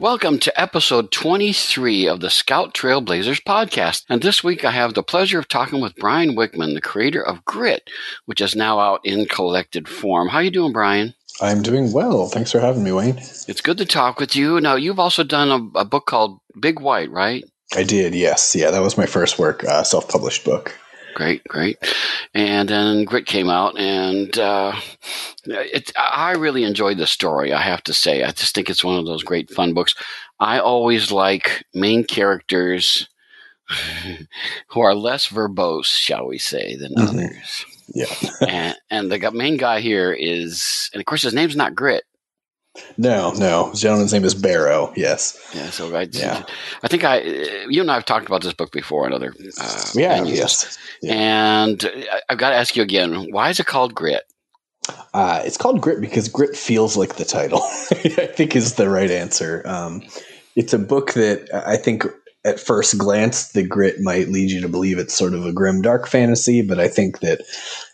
Welcome to episode 23 of the Scout Trailblazers podcast. And this week I have the pleasure of talking with Brian Wickman, the creator of Grit, which is now out in collected form. How you doing, Brian? I'm doing well. Thanks for having me, Wayne. It's good to talk with you. Now, you've also done a, a book called Big White, right? I did, yes. Yeah, that was my first work, uh, self published book. Great, great. And then Grit came out, and uh, it, I really enjoyed the story, I have to say. I just think it's one of those great fun books. I always like main characters who are less verbose, shall we say, than mm-hmm. others. Yeah. and, and the main guy here is, and of course, his name's not Grit. No, no. The gentleman's name is Barrow. Yes. Yeah. So I, yeah. I think I, you and I have talked about this book before in other. Uh, yeah. Yes. Yeah. And I've got to ask you again. Why is it called Grit? Uh, it's called Grit because grit feels like the title. I think is the right answer. Um, it's a book that I think at first glance, the grit might lead you to believe it's sort of a grim, dark fantasy. But I think that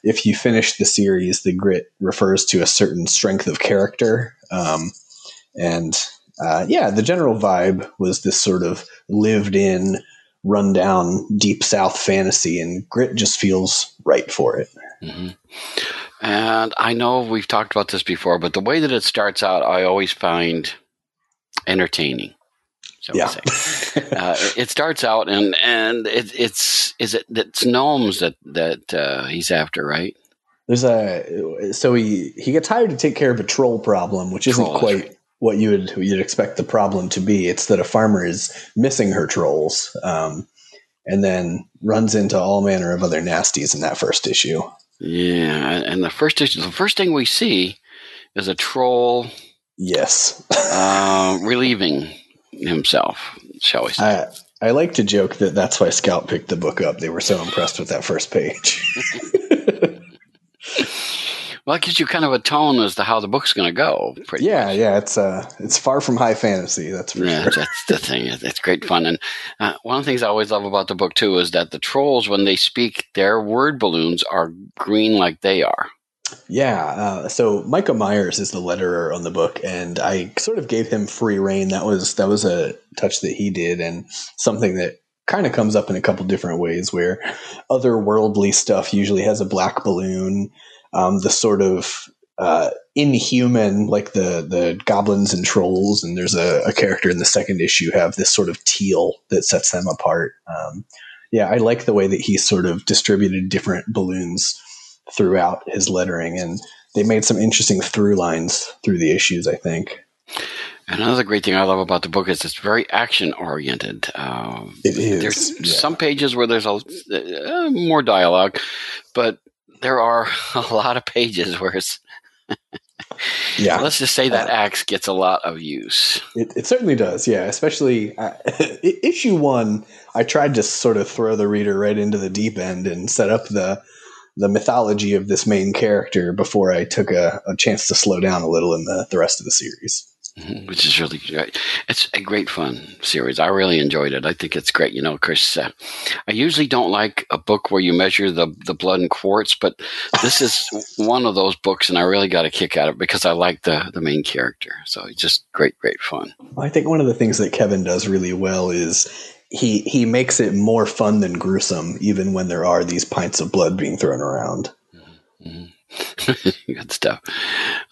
if you finish the series, the grit refers to a certain strength of character. Um, and uh, yeah, the general vibe was this sort of lived in, rundown, deep South fantasy, and grit just feels right for it. Mm-hmm. And I know we've talked about this before, but the way that it starts out, I always find entertaining yeah. uh, it starts out and and it, it's is it it's gnomes that that uh, he's after, right? There's a so he he gets hired to take care of a troll problem, which isn't quite right. what you would you'd expect the problem to be. It's that a farmer is missing her trolls, um, and then runs into all manner of other nasties in that first issue. Yeah, and the first issue, the first thing we see is a troll. Yes, uh, relieving himself, shall we say. I, I like to joke that that's why Scout picked the book up. They were so impressed with that first page. well, it gives you kind of a tone as to how the book's going to go. yeah, much. yeah, it's uh, it's far from high fantasy. That's for yeah, sure. That's the thing. It's great fun, and uh, one of the things I always love about the book too is that the trolls, when they speak, their word balloons are green like they are. Yeah. Uh, so Micah Myers is the letterer on the book, and I sort of gave him free rein. That was that was a touch that he did, and something that kind of comes up in a couple different ways. Where otherworldly stuff usually has a black balloon. Um, the sort of uh, inhuman, like the the goblins and trolls, and there's a, a, character in the second issue have this sort of teal that sets them apart. Um, yeah, I like the way that he sort of distributed different balloons throughout his lettering, and they made some interesting through lines through the issues. I think. Another great thing I love about the book is it's very action oriented. Um, it is. There's yeah. some pages where there's a uh, more dialogue, but there are a lot of pages where it's. yeah. Let's just say that uh, axe gets a lot of use. It, it certainly does. Yeah. Especially uh, issue one, I tried to sort of throw the reader right into the deep end and set up the the mythology of this main character before I took a, a chance to slow down a little in the, the rest of the series. Mm-hmm, which is really great. It's a great fun series. I really enjoyed it. I think it's great. You know, Chris, uh, I usually don't like a book where you measure the, the blood in quarts, but this is one of those books, and I really got a kick out of it because I like the, the main character. So it's just great, great fun. I think one of the things that Kevin does really well is he he makes it more fun than gruesome, even when there are these pints of blood being thrown around. Mm-hmm. Good stuff.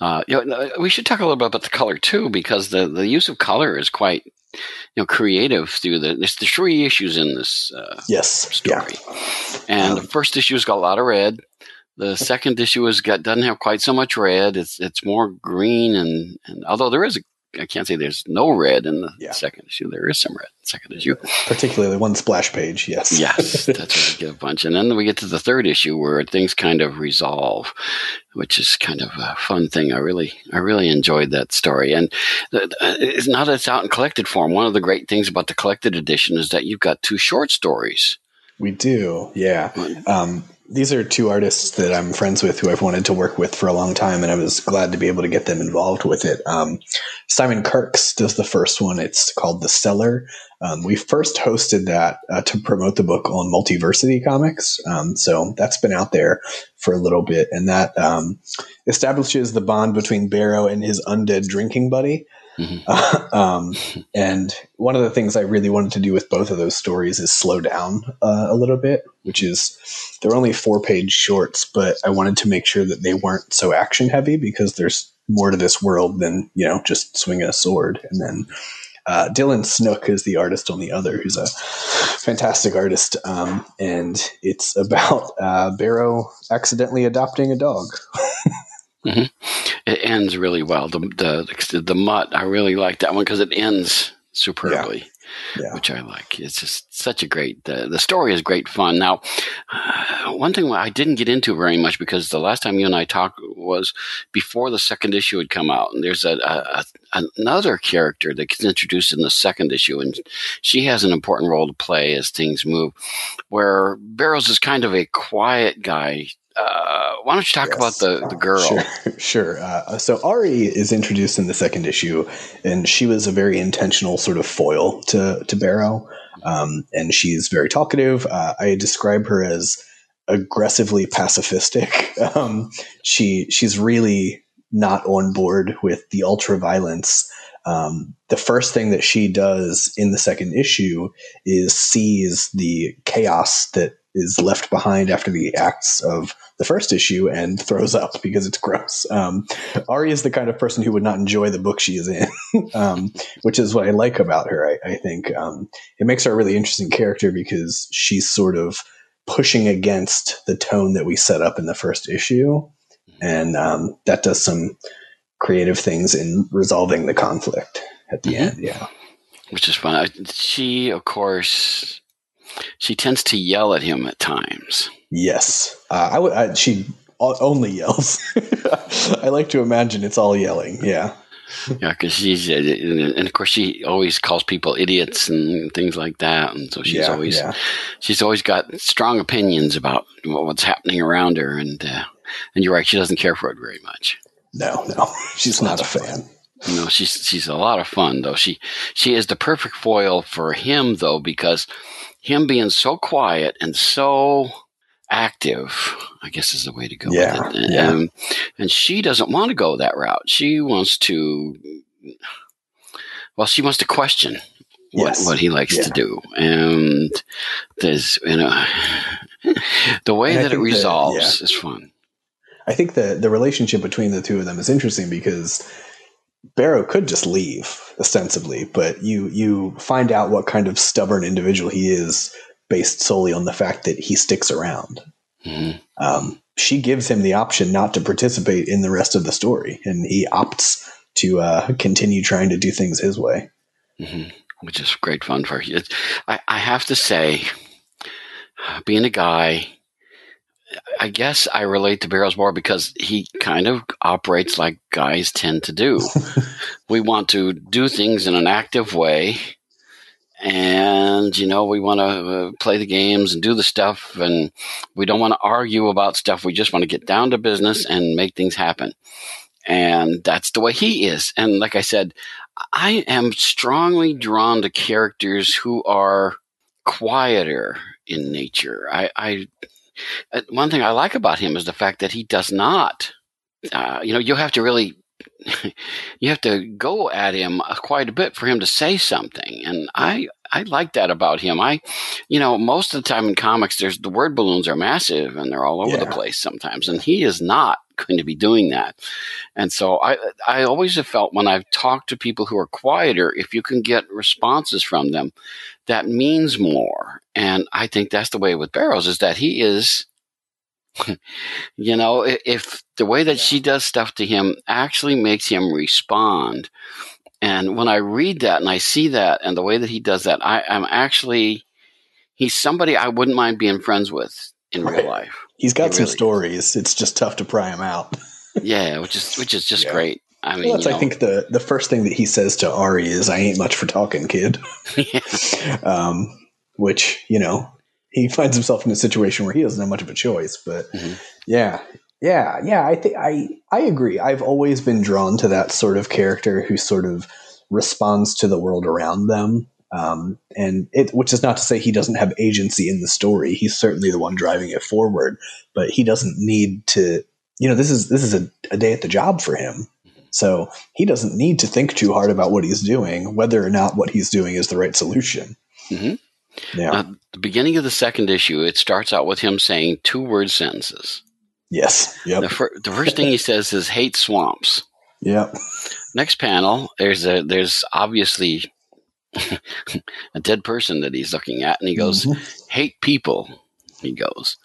Uh, you know, we should talk a little bit about the color too, because the, the use of color is quite you know creative through the there's the three issues in this uh, yes story, yeah. and um, the first issue's got a lot of red. The second issue has got doesn't have quite so much red. It's it's more green and and although there is a I can't say there's no red in the yeah. second issue. There is some red in the second issue. Particularly one splash page, yes. yes, that's where we get a bunch. And then we get to the third issue where things kind of resolve, which is kind of a fun thing. I really, I really enjoyed that story. And it's not that it's out in collected form, one of the great things about the collected edition is that you've got two short stories. We do, yeah. Um, these are two artists that I'm friends with who I've wanted to work with for a long time, and I was glad to be able to get them involved with it. Um, Simon Kirks does the first one. It's called The Cellar. Um, we first hosted that uh, to promote the book on Multiversity Comics, um, so that's been out there for a little bit, and that um, establishes the bond between Barrow and his undead drinking buddy. Mm-hmm. um, and one of the things I really wanted to do with both of those stories is slow down uh, a little bit, which is they're only four page shorts, but I wanted to make sure that they weren't so action heavy because there's more to this world than you know just swinging a sword. And then uh, Dylan Snook is the artist on the other, who's a fantastic artist, um, and it's about uh, Barrow accidentally adopting a dog. mm-hmm. It ends really well. The the the mutt, I really like that one because it ends superbly. Yeah yeah. which I like. It's just such a great. The the story is great fun. Now, uh, one thing I didn't get into very much because the last time you and I talked was before the second issue had come out, and there's a, a, a another character that gets introduced in the second issue, and she has an important role to play as things move. Where Barrows is kind of a quiet guy uh, why don't you talk yes. about the, the girl? Sure. sure. Uh, so Ari is introduced in the second issue, and she was a very intentional sort of foil to, to Barrow. Um, and she's very talkative. Uh, I describe her as aggressively pacifistic. Um, she she's really not on board with the ultra violence. Um, the first thing that she does in the second issue is sees the chaos that is left behind after the acts of the first issue and throws up because it's gross. Um, Ari is the kind of person who would not enjoy the book she is in, um, which is what I like about her. I, I think um, it makes her a really interesting character because she's sort of pushing against the tone that we set up in the first issue, and um, that does some creative things in resolving the conflict at the mm-hmm. end. Yeah, which is fun. She, of course she tends to yell at him at times. Yes, uh, I would. I, she only yells. I like to imagine it's all yelling. Yeah. Yeah, because she's, uh, and of course, she always calls people idiots and things like that, and so she's yeah, always, yeah. she's always got strong opinions about what's happening around her, and uh, and you're right, she doesn't care for it very much. No, no, she's not a fan. No, she's she's a lot of fun though. She she is the perfect foil for him though because him being so quiet and so active, I guess is the way to go. Yeah, and, yeah. And, and she doesn't want to go that route. She wants to, well, she wants to question what, yes. what he likes yeah. to do. And there's, you know, the way that it resolves yeah. is fun. I think the the relationship between the two of them is interesting because Barrow could just leave ostensibly, but you you find out what kind of stubborn individual he is based solely on the fact that he sticks around. Mm-hmm. Um, she gives him the option not to participate in the rest of the story, and he opts to uh, continue trying to do things his way, mm-hmm. which is great fun for you. I, I have to say, being a guy I guess I relate to Barrows more because he kind of operates like guys tend to do. we want to do things in an active way, and you know we want to uh, play the games and do the stuff, and we don't want to argue about stuff. We just want to get down to business and make things happen. And that's the way he is. And like I said, I am strongly drawn to characters who are quieter in nature. I, I one thing I like about him is the fact that he does not. Uh, you know, you have to really, you have to go at him quite a bit for him to say something, and I I like that about him. I, you know, most of the time in comics, there's the word balloons are massive and they're all over yeah. the place sometimes, and he is not going to be doing that. And so I I always have felt when I've talked to people who are quieter, if you can get responses from them, that means more. And I think that's the way with Barrows is that he is you know, if the way that she does stuff to him actually makes him respond. And when I read that and I see that and the way that he does that, I, am actually, he's somebody I wouldn't mind being friends with in right. real life. He's got he some really stories. Is. It's just tough to pry him out. yeah, which is which is just yeah. great. I mean, well, that's, I think the the first thing that he says to Ari is, "I ain't much for talking, kid." yeah. um, which you know he finds himself in a situation where he doesn't have much of a choice. But mm-hmm. yeah, yeah, yeah. I think I I agree. I've always been drawn to that sort of character who sort of responds to the world around them. Um, and it, which is not to say he doesn't have agency in the story. He's certainly the one driving it forward, but he doesn't need to. You know, this is this is a, a day at the job for him. So he doesn't need to think too hard about what he's doing, whether or not what he's doing is the right solution. Mm-hmm. Yeah. Now, the beginning of the second issue, it starts out with him saying two word sentences. Yes. Yep. The, fir- the first thing he says is hate swamps. Yep. Next panel, there's a there's obviously a dead person that he's looking at, and he goes, mm-hmm. "Hate people." He goes,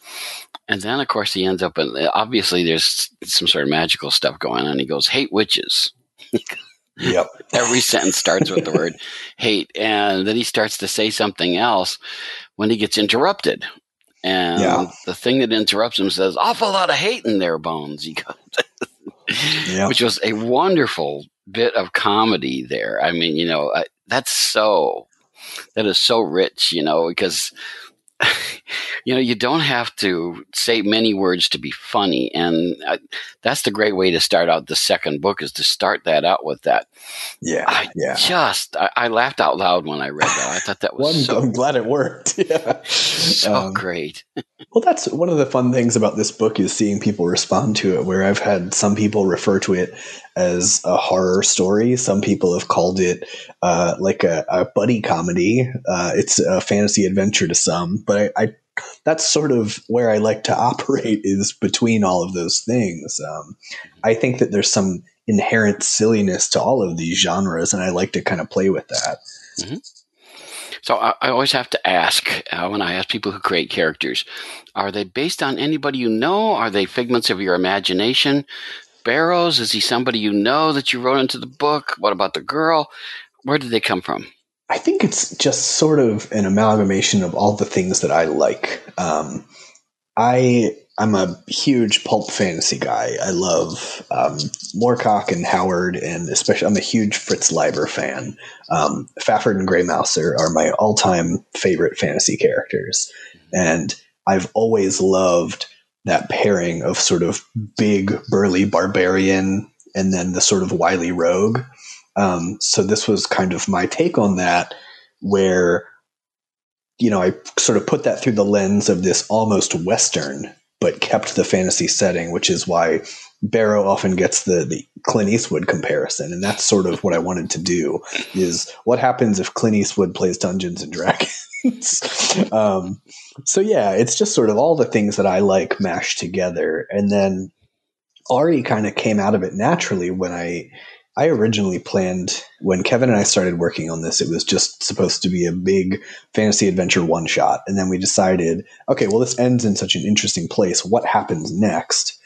and then of course he ends up in. Obviously, there's some sort of magical stuff going on. He goes, "Hate witches." yep. Every sentence starts with the word hate, and then he starts to say something else when he gets interrupted. And yeah. the thing that interrupts him says, "Awful lot of hate in their bones." Yep. which was a wonderful bit of comedy there. I mean, you know, that's so that is so rich, you know, because you know you don't have to say many words to be funny, and I, that's the great way to start out the second book is to start that out with that. Yeah, I yeah. Just I, I, laughed out loud when I read that. I thought that was well, so. I'm glad it worked. Yeah, so um, great. well, that's one of the fun things about this book is seeing people respond to it. Where I've had some people refer to it as a horror story. Some people have called it uh, like a, a, buddy comedy. Uh, it's a fantasy adventure to some, but I, I, that's sort of where I like to operate is between all of those things. Um, I think that there's some inherent silliness to all of these genres, and I like to kind of play with that. Mm-hmm. So I, I, always have to ask uh, when I ask people who create characters, are they based on anybody you know? Are they figments of your imagination? Barrows? Is he somebody you know that you wrote into the book? What about the girl? Where did they come from? I think it's just sort of an amalgamation of all the things that I like. Um, I I'm a huge pulp fantasy guy. I love um, Moorcock and Howard, and especially I'm a huge Fritz Leiber fan. Um, Fafhrd and Gray Mouser are, are my all time favorite fantasy characters, and I've always loved that pairing of sort of big burly barbarian and then the sort of wily rogue. Um, so this was kind of my take on that, where you know I sort of put that through the lens of this almost western, but kept the fantasy setting, which is why Barrow often gets the the Clint Eastwood comparison, and that's sort of what I wanted to do. Is what happens if Clint Eastwood plays Dungeons and Dragons? um, so yeah, it's just sort of all the things that I like mashed together, and then Ari kind of came out of it naturally when I I originally planned when Kevin and I started working on this, it was just supposed to be a big fantasy adventure one shot. And then we decided, okay, well, this ends in such an interesting place. What happens next?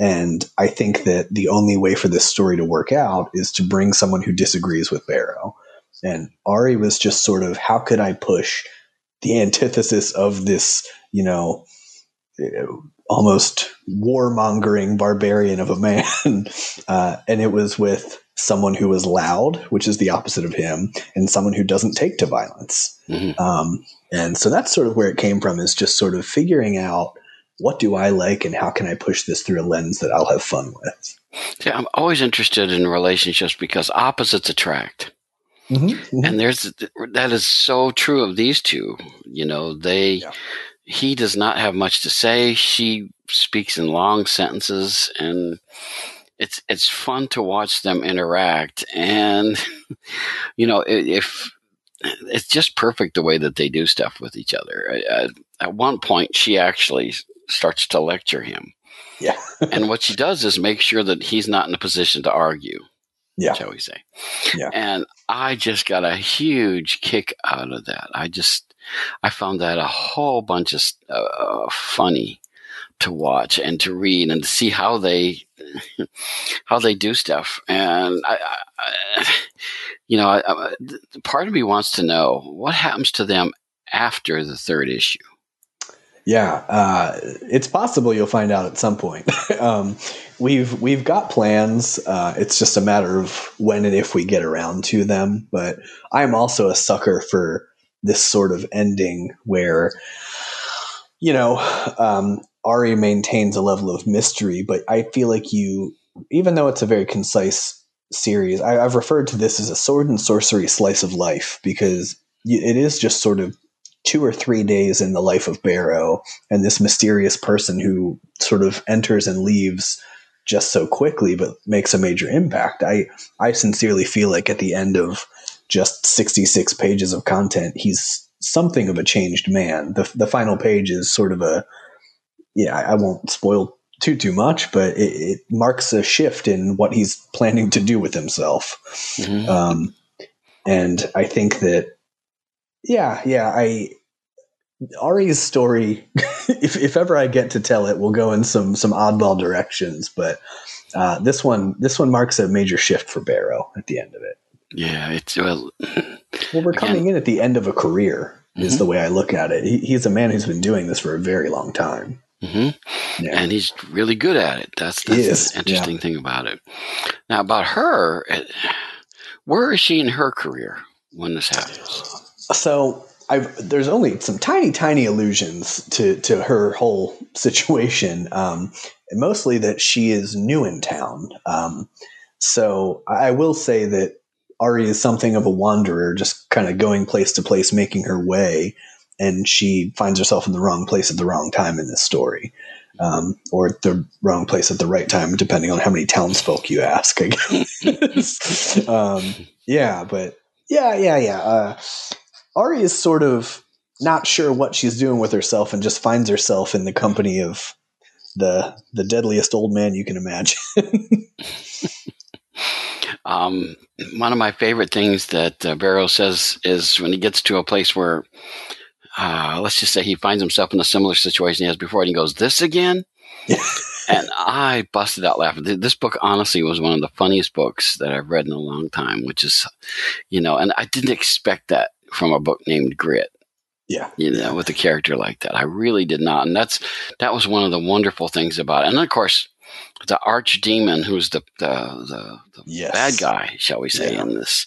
And I think that the only way for this story to work out is to bring someone who disagrees with Barrow. And Ari was just sort of, how could I push the antithesis of this, you know, almost warmongering barbarian of a man. Uh, and it was with someone who was loud, which is the opposite of him, and someone who doesn't take to violence. Mm-hmm. Um, and so that's sort of where it came from is just sort of figuring out what do I like and how can I push this through a lens that I'll have fun with. See, I'm always interested in relationships because opposites attract. Mm-hmm, mm-hmm. And there's that is so true of these two. You know, they yeah. he does not have much to say. She speaks in long sentences, and it's it's fun to watch them interact. And you know, if it's just perfect the way that they do stuff with each other. at one point, she actually starts to lecture him. Yeah. and what she does is make sure that he's not in a position to argue yeah. shall we say. Yeah. And I just got a huge kick out of that. I just, I found that a whole bunch of uh, funny to watch and to read and to see how they, how they do stuff. And I, I you know, I, part of me wants to know what happens to them after the third issue. Yeah, uh, it's possible you'll find out at some point. um, we've we've got plans. Uh, it's just a matter of when and if we get around to them. But I'm also a sucker for this sort of ending where, you know, um, Ari maintains a level of mystery, but I feel like you, even though it's a very concise series, I, have referred to this as a sword and sorcery slice of life because it is just sort of two or three days in the life of Barrow and this mysterious person who sort of enters and leaves just so quickly, but makes a major impact. I I sincerely feel like at the end of just 66 pages of content, he's something of a changed man. The the final page is sort of a yeah, I won't spoil too too much, but it, it marks a shift in what he's planning to do with himself. Mm-hmm. Um, and I think that yeah, yeah, I Ari's story, if, if ever I get to tell it, will go in some some oddball directions. But uh, this one this one marks a major shift for Barrow at the end of it. Yeah, it's well. well, we're coming again, in at the end of a career. Is mm-hmm. the way I look at it. He, he's a man who's been doing this for a very long time. Mm-hmm. Yeah. And he's really good at it. That's that's the interesting yeah. thing about it. Now about her, where is she in her career when this happens? So I've, there's only some tiny, tiny allusions to to her whole situation. Um, mostly that she is new in town. Um, so I will say that Ari is something of a wanderer, just kind of going place to place, making her way, and she finds herself in the wrong place at the wrong time in this story. Um, or the wrong place at the right time, depending on how many townsfolk you ask. I guess. um, yeah, but yeah, yeah, yeah. Uh, Ari is sort of not sure what she's doing with herself and just finds herself in the company of the the deadliest old man you can imagine. um, one of my favorite things that uh, Barrow says is when he gets to a place where, uh, let's just say he finds himself in a similar situation he has before, and he goes, "This again." and I busted out laughing. This book, honestly, was one of the funniest books that I've read in a long time. Which is, you know, and I didn't expect that from a book named Grit. Yeah. You know, with a character like that. I really did not. And that's that was one of the wonderful things about it. And of course, the archdemon, who's the the, the, the yes. bad guy, shall we say, yeah. in this.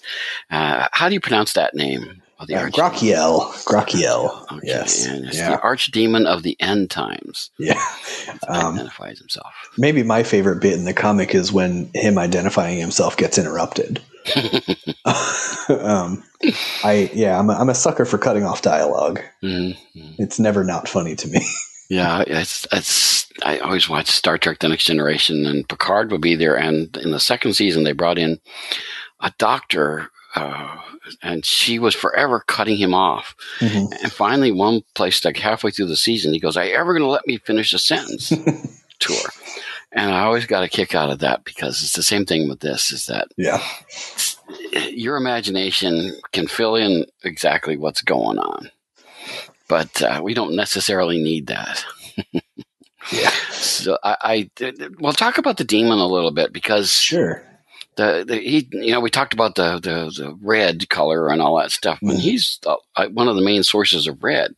Uh, how do you pronounce that name? Of the uh, Grakiel. Grakiel. Okay. Yes. And it's yeah. the archdemon of the end times. Yeah. Um, identifies himself. Maybe my favorite bit in the comic is when him identifying himself gets interrupted. um, I yeah, I'm a, I'm a sucker for cutting off dialog mm-hmm. It's never not funny to me. yeah, it's it's. I always watch Star Trek: The Next Generation, and Picard will be there. And in the second season, they brought in a doctor. Uh, and she was forever cutting him off. Mm-hmm. And finally, one place, like halfway through the season, he goes, "Are you ever going to let me finish a sentence?" to her. And I always got a kick out of that because it's the same thing with this is that yeah. your imagination can fill in exactly what's going on. But uh, we don't necessarily need that. yeah. So I, I well talk about the demon a little bit because sure the, the he you know we talked about the the, the red color and all that stuff mm. and he's the, uh, one of the main sources of red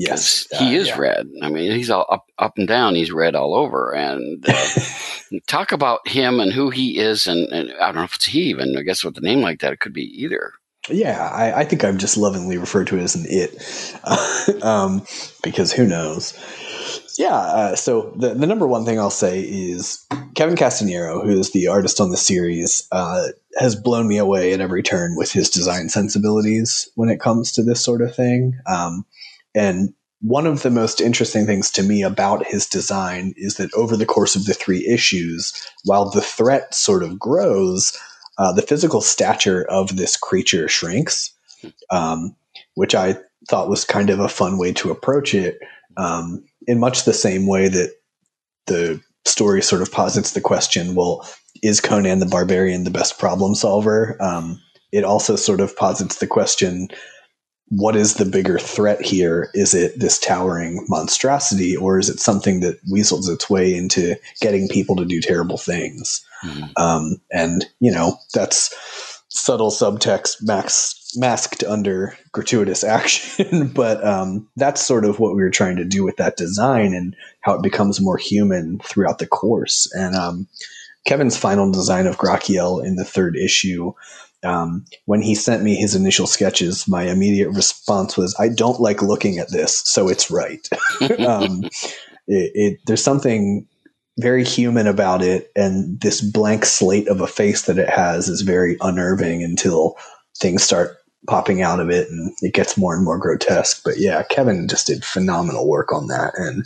Yes, uh, he is yeah. red. I mean, he's all up, up and down. He's red all over. And uh, talk about him and who he is. And, and, I don't know if it's he even. I guess with a name like that, it could be either. Yeah, I, I think I've just lovingly referred to it as an it, um, because who knows. Yeah, uh, so the, the number one thing I'll say is Kevin Castaniero, who is the artist on the series, uh, has blown me away at every turn with his design sensibilities when it comes to this sort of thing. Um, and one of the most interesting things to me about his design is that over the course of the three issues, while the threat sort of grows, uh, the physical stature of this creature shrinks, um, which I thought was kind of a fun way to approach it. Um, in much the same way that the story sort of posits the question well, is Conan the Barbarian the best problem solver? Um, it also sort of posits the question what is the bigger threat here? Is it this towering monstrosity, or is it something that weasels its way into getting people to do terrible things? Mm-hmm. Um, and you know that's subtle subtext max, masked under gratuitous action, but um, that's sort of what we were trying to do with that design and how it becomes more human throughout the course. And um, Kevin's final design of Grakiel in the third issue um, when he sent me his initial sketches, my immediate response was, "I don't like looking at this, so it's right." um, it, it, there's something very human about it, and this blank slate of a face that it has is very unnerving until things start popping out of it, and it gets more and more grotesque. But yeah, Kevin just did phenomenal work on that, and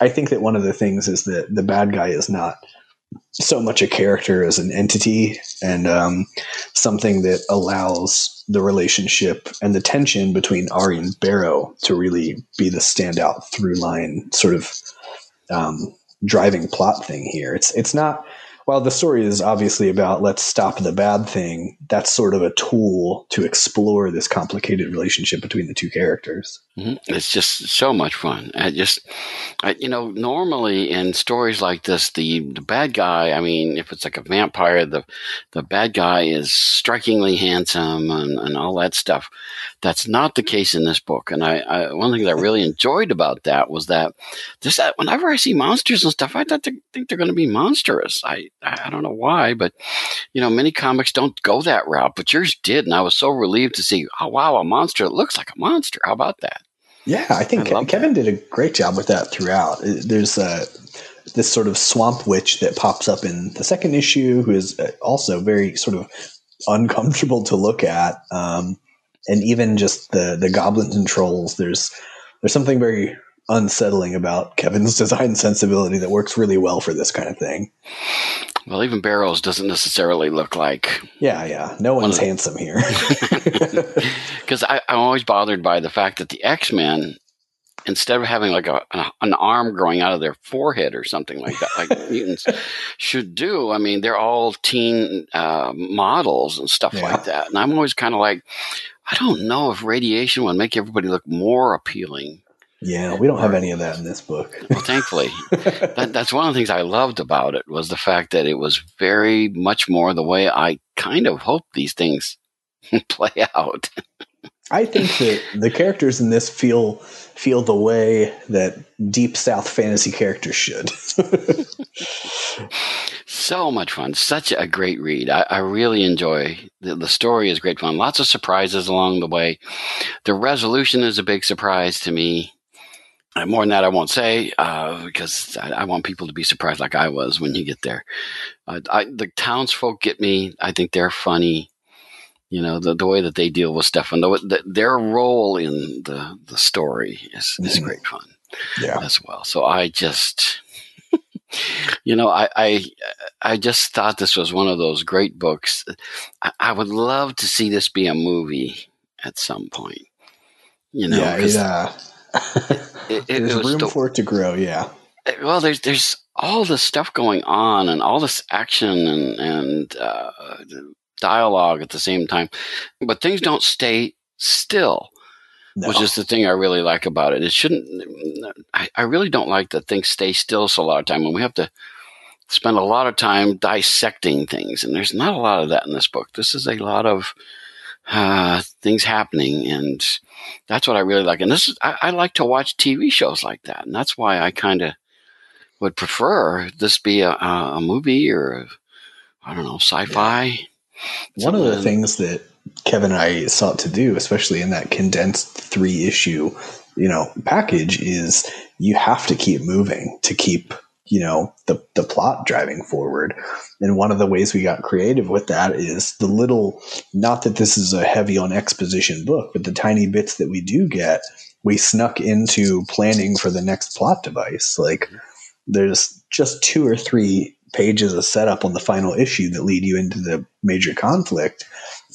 I think that one of the things is that the bad guy is not so much a character as an entity and um, something that allows the relationship and the tension between Ari and Barrow to really be the standout through line sort of um, driving plot thing here. It's it's not while the story is obviously about let's stop the bad thing, that's sort of a tool to explore this complicated relationship between the two characters. Mm-hmm. It's just so much fun. I just, I, you know, normally in stories like this, the, the bad guy, I mean, if it's like a vampire, the, the bad guy is strikingly handsome and, and all that stuff. That's not the case in this book. And I, I one thing that I really enjoyed about that was that just that whenever I see monsters and stuff, I they think they're going to be monstrous. I, I don't know why, but you know, many comics don't go that route, but yours did, and I was so relieved to see. Oh wow, a monster It looks like a monster. How about that? Yeah, I think I Kevin that. did a great job with that throughout. There's uh, this sort of swamp witch that pops up in the second issue, who is uh, also very sort of uncomfortable to look at, um, and even just the the goblins and trolls. There's there's something very unsettling about Kevin's design sensibility that works really well for this kind of thing. Well, even Barrows doesn't necessarily look like. Yeah, yeah. No one's one handsome here. Because I'm always bothered by the fact that the X Men, instead of having like a, an arm growing out of their forehead or something like that, like mutants should do. I mean, they're all teen uh, models and stuff yeah. like that. And I'm always kind of like, I don't know if radiation would make everybody look more appealing yeah, we don't have any of that in this book. well, thankfully, that, that's one of the things I loved about it was the fact that it was very much more the way I kind of hope these things play out. I think that the characters in this feel feel the way that deep South fantasy characters should. so much fun! Such a great read. I, I really enjoy the, the story. is great fun. Lots of surprises along the way. The resolution is a big surprise to me. Uh, more than that, I won't say uh, because I, I, want people to be surprised, like I was when you get there. Uh, I, the townsfolk get me. I think they're funny. You know the, the way that they deal with stuff and the, the, their role in the the story is, is mm-hmm. great fun. Yeah, as well. So I just, you know, I, I I just thought this was one of those great books. I, I would love to see this be a movie at some point. You know, yeah, it, it, there's room for it to grow. Yeah. Well, there's there's all this stuff going on and all this action and and uh, dialogue at the same time, but things don't stay still. No. Which is the thing I really like about it. It shouldn't. I, I really don't like that things stay still so a lot of time when we have to spend a lot of time dissecting things, and there's not a lot of that in this book. This is a lot of uh, things happening, and that's what I really like. And this is I, I like to watch TV shows like that, and that's why I kind of would prefer this be a, a movie or I don't know sci-fi. One of the things that Kevin and I sought to do, especially in that condensed three issue, you know, package, is you have to keep moving to keep you know the the plot driving forward. And one of the ways we got creative with that is the little not that this is a heavy on exposition book but the tiny bits that we do get we snuck into planning for the next plot device. Like there's just two or three pages of setup on the final issue that lead you into the major conflict.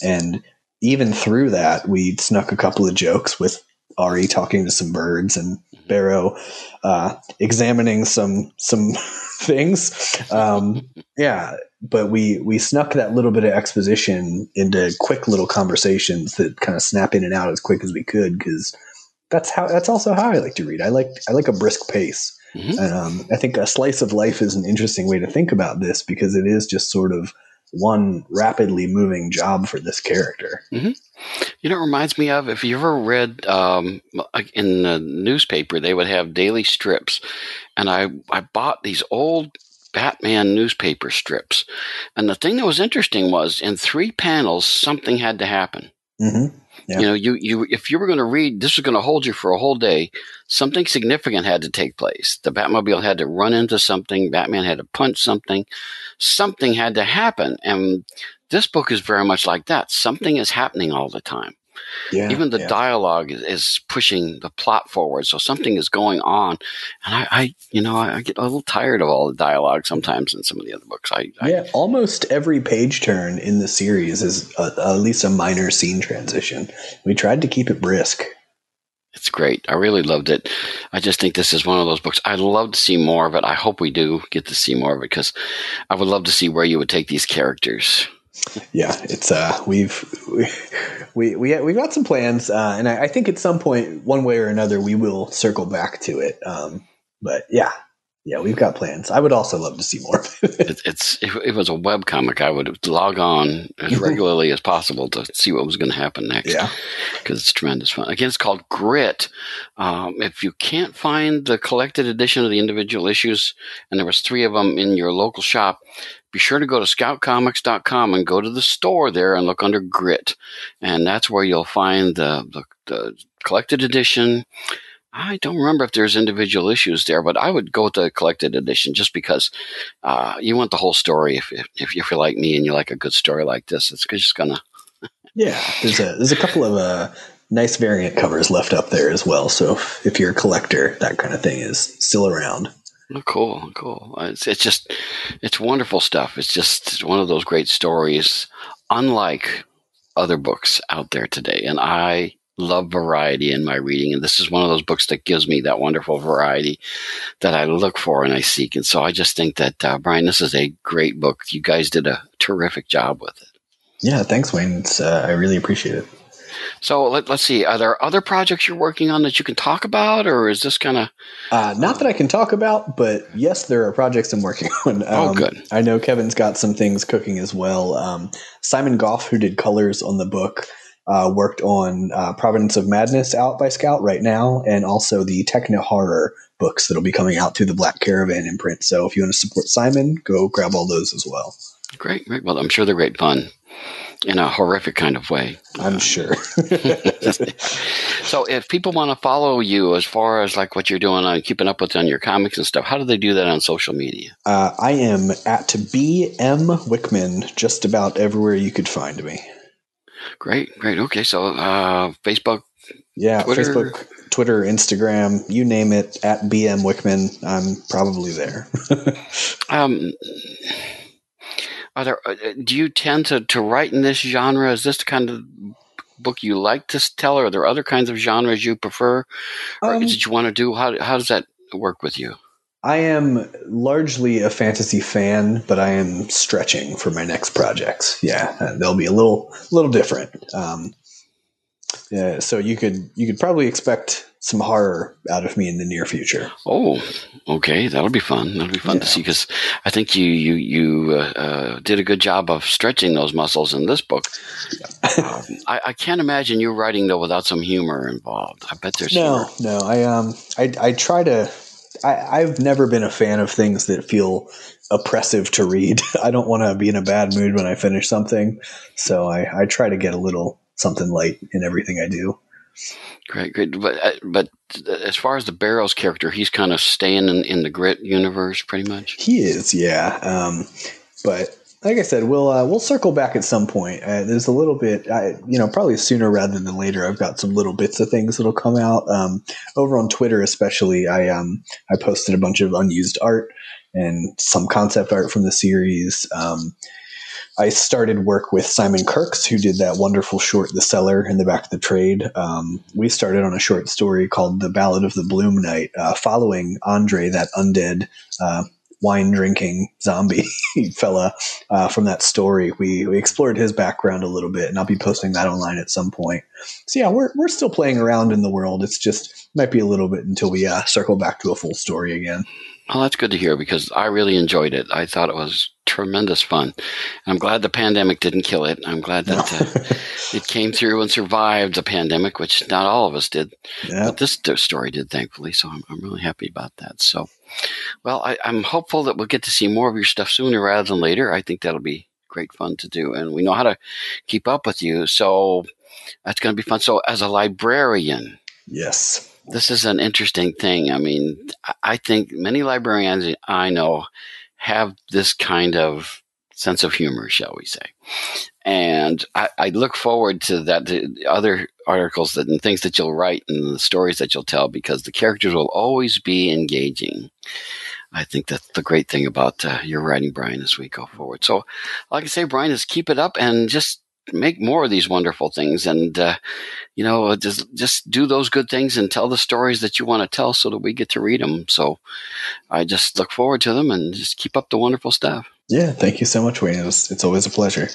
And even through that we snuck a couple of jokes with Ari talking to some birds and Barrow uh, examining some some things. Um, yeah, but we we snuck that little bit of exposition into quick little conversations that kind of snap in and out as quick as we could because that's how that's also how I like to read. I like I like a brisk pace. Mm-hmm. Um, I think a slice of life is an interesting way to think about this because it is just sort of one rapidly moving job for this character. Mm-hmm. You know, it reminds me of if you ever read um, in the newspaper, they would have daily strips, and I I bought these old Batman newspaper strips, and the thing that was interesting was in three panels something had to happen. Mm-hmm. Yeah. You know, you, you if you were going to read, this was going to hold you for a whole day. Something significant had to take place. The Batmobile had to run into something. Batman had to punch something. Something had to happen, and this book is very much like that. Hmm. Something is happening all the time. Yeah, Even the yeah. dialogue is, is, pushing the plot forward. So something is going on. And I, I you know, I, I, get a little tired of all the dialogue sometimes in some of the other books. I, yeah, almost every page turn in the series is a, at least a minor scene transition. We tried to keep it brisk. It's great. I really loved it. I just think this is one of those books. I'd love to see more of it. I hope we do get to see more of it because I would love to see where you would take these characters. Yeah, it's uh, we've we we we we've got some plans, uh, and I, I, think at some point, one way or another, we will circle back to it. Um, but yeah, yeah, we've got plans. I would also love to see more. it, it's if it was a web comic, I would log on as regularly as possible to see what was going to happen next. Yeah, because it's tremendous fun. Again, it's called Grit. Um, if you can't find the collected edition of the individual issues, and there was three of them in your local shop, be sure to go to scoutcomics.com and go to the store there and look under Grit, and that's where you'll find the, the, the collected edition I don't remember if there's individual issues there, but I would go with the collected edition just because uh, you want the whole story. If, if, if you're like me and you like a good story like this, it's just gonna. yeah, there's a there's a couple of uh, nice variant covers left up there as well. So if, if you're a collector, that kind of thing is still around. Oh, cool, cool. It's it's just it's wonderful stuff. It's just one of those great stories, unlike other books out there today, and I love variety in my reading, and this is one of those books that gives me that wonderful variety that I look for and I seek. And so I just think that uh, Brian, this is a great book. You guys did a terrific job with it. Yeah, thanks, Wayne. Uh, I really appreciate it. So let, us see. Are there other projects you're working on that you can talk about, or is this kind of? Uh, not that I can talk about, but yes, there are projects I'm working on. Oh, um, oh, good. I know Kevin's got some things cooking as well. Um, Simon Goff, who did colors on the book, uh, worked on uh, Providence of Madness out by Scout right now, and also the Techno Horror books that'll be coming out through the Black Caravan imprint. So if you want to support Simon, go grab all those as well. Great, great. Well, I'm sure they're great fun in a horrific kind of way. I'm sure. so, if people want to follow you as far as like what you're doing on keeping up with on your comics and stuff, how do they do that on social media? Uh, I am at BM Wickman just about everywhere you could find me. Great, great. Okay, so uh, Facebook, yeah, Twitter. Facebook, Twitter, Instagram, you name it. At BM Wickman, I'm probably there. um, are there? Uh, do you tend to to write in this genre? Is this the kind of book you like to tell, or are there other kinds of genres you prefer, or um, did you want to do? How how does that work with you? I am largely a fantasy fan, but I am stretching for my next projects. Yeah, uh, they'll be a little little different. Um, yeah, so you could you could probably expect some horror out of me in the near future. Oh, okay, that'll be fun. That'll be fun yeah. to see because I think you you you uh, uh, did a good job of stretching those muscles in this book. um, I, I, can't imagine you writing though without some humor involved. I bet there's no, humor. no. I um I I try to I, have never been a fan of things that feel oppressive to read. I don't want to be in a bad mood when I finish something, so I, I try to get a little something light in everything I do. Great, great. But uh, but as far as the Barrows character, he's kind of staying in, in the grit universe, pretty much. He is, yeah. Um, but like I said, we'll uh, we'll circle back at some point. Uh, there's a little bit, I, you know, probably sooner rather than later. I've got some little bits of things that'll come out um, over on Twitter, especially. I um I posted a bunch of unused art and some concept art from the series. Um, I started work with Simon Kirks, who did that wonderful short, The Cellar, in the back of the trade. Um, we started on a short story called The Ballad of the Bloom Knight, uh, following Andre, that undead uh, wine drinking zombie fella uh, from that story. We we explored his background a little bit, and I'll be posting that online at some point. So yeah, we're we're still playing around in the world. It's just might be a little bit until we uh, circle back to a full story again. Well, that's good to hear because I really enjoyed it. I thought it was tremendous fun. I'm glad the pandemic didn't kill it. I'm glad that uh, it came through and survived the pandemic, which not all of us did, yeah. but this story did, thankfully. So I'm, I'm really happy about that. So, well, I, I'm hopeful that we'll get to see more of your stuff sooner rather than later. I think that'll be great fun to do, and we know how to keep up with you. So that's going to be fun. So, as a librarian, yes this is an interesting thing. I mean, I think many librarians I know have this kind of sense of humor, shall we say. And I, I look forward to that, the other articles that, and things that you'll write and the stories that you'll tell because the characters will always be engaging. I think that's the great thing about uh, your writing, Brian, as we go forward. So, like I say, Brian, is keep it up and just make more of these wonderful things and uh, you know just just do those good things and tell the stories that you want to tell so that we get to read them so i just look forward to them and just keep up the wonderful stuff. Yeah thank you so much wayne it's, it's always a pleasure